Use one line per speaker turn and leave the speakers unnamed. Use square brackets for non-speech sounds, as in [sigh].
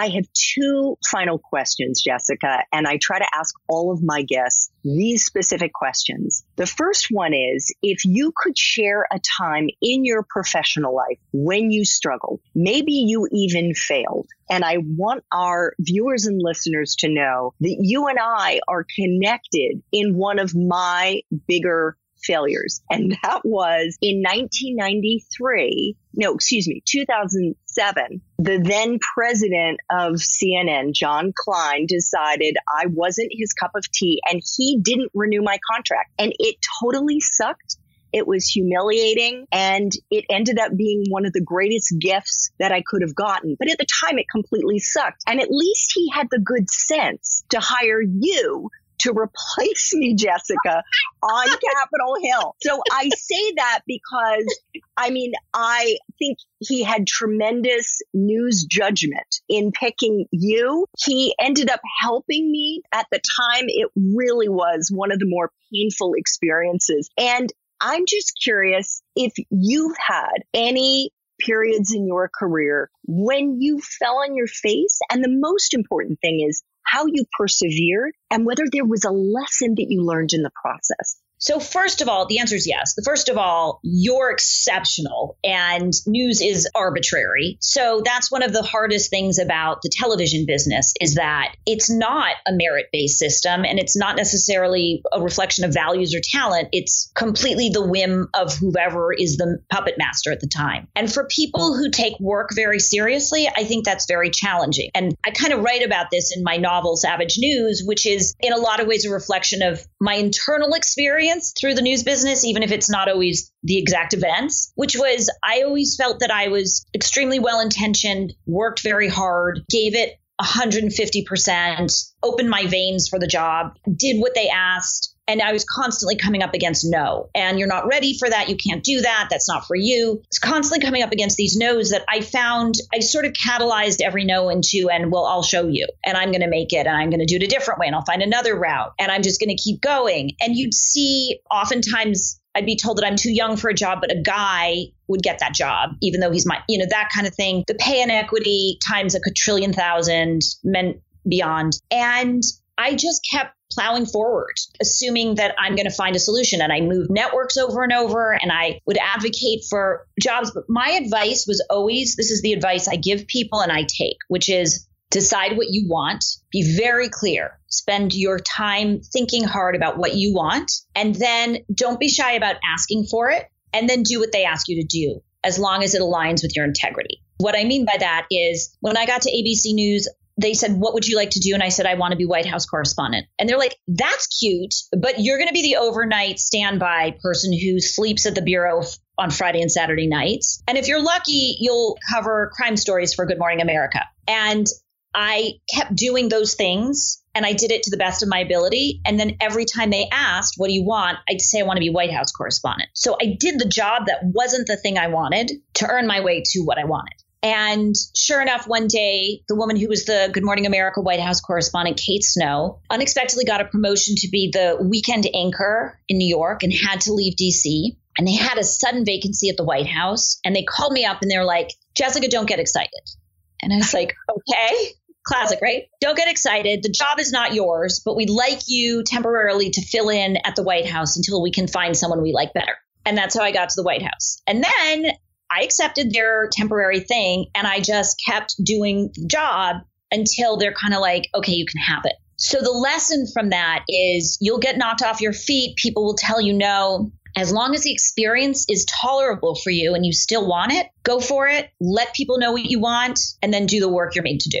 I have two final questions, Jessica, and I try to ask all of my guests these specific questions. The first one is if you could share a time in your professional life when you struggled, maybe you even failed. And I want our viewers and listeners to know that you and I are connected in one of my bigger failures. And that was in 1993. No, excuse me, 2007. The then president of CNN, Jon Klein, decided I wasn't his cup of tea and he didn't renew my contract. And it totally sucked. It was humiliating and it ended up being one of the greatest gifts that I could have gotten. But at the time, it completely sucked. And at least he had the good sense to hire you to replace me, Jessica, on [laughs] Capitol Hill. So I say that because I mean, I think he had tremendous news judgment in picking you. He ended up helping me at the time. It really was one of the more painful experiences. And I'm just curious if you've had any periods in your career when you fell on your face. And the most important thing is how you persevered, and whether there was a lesson that you learned in the process.
So, first of all, the answer is yes. First of all, you're exceptional and news is arbitrary. So, that's one of the hardest things about the television business is that it's not a merit based system and it's not necessarily a reflection of values or talent. It's completely the whim of whoever is the puppet master at the time. And for people who take work very seriously, I think that's very challenging. And I kind of write about this in my novel, Savage News, which is in a lot of ways a reflection of my internal experience experience through the news business, even if it's not always the exact events, which was I always felt that I was extremely well intentioned, worked very hard, gave it 150%, opened my veins for the job, did what they asked. And I was constantly coming up against no. And you're not ready for that. You can't do that. That's not for you. It's constantly coming up against these no's that I found I sort of catalyzed every no into, and well, I'll show you. And I'm going to make it. And I'm going to do it a different way. And I'll find another route. And I'm just going to keep going. And you'd see oftentimes I'd be told that I'm too young for a job, but a guy would get that job, even though he's my, you know, that kind of thing. The pay inequity times a quadrillion thousand, men beyond. And I just kept plowing forward, assuming that I'm going to find a solution. And I moved networks over and over and I would advocate for jobs. But my advice was always this is the advice I give people and I take, which is decide what you want, be very clear, spend your time thinking hard about what you want, and then don't be shy about asking for it, and then do what they ask you to do as long as it aligns with your integrity. What I mean by that is when I got to ABC News, they said, What would you like to do? And I said, I want to be White House correspondent. And they're like, That's cute, but you're going to be the overnight standby person who sleeps at the Bureau on Friday and Saturday nights. And if you're lucky, you'll cover crime stories for Good Morning America. And I kept doing those things and I did it to the best of my ability. And then every time they asked, What do you want? I'd say, I want to be White House correspondent. So I did the job that wasn't the thing I wanted to earn my way to what I wanted. And sure enough, one day, the woman who was the Good Morning America White House correspondent, Kate Snow, unexpectedly got a promotion to be the weekend anchor in New York and had to leave DC. And they had a sudden vacancy at the White House. And they called me up and they're like, Jessica, don't get excited. And I was like, okay, classic, right? Don't get excited. The job is not yours, but we'd like you temporarily to fill in at the White House until we can find someone we like better. And that's how I got to the White House. And then I accepted their temporary thing and I just kept doing the job until they're kind of like, okay, you can have it. So the lesson from that is you'll get knocked off your feet. People will tell you no. As long as the experience is tolerable for you and you still want it, go for it. Let people know what you want and then do the work you're made to do.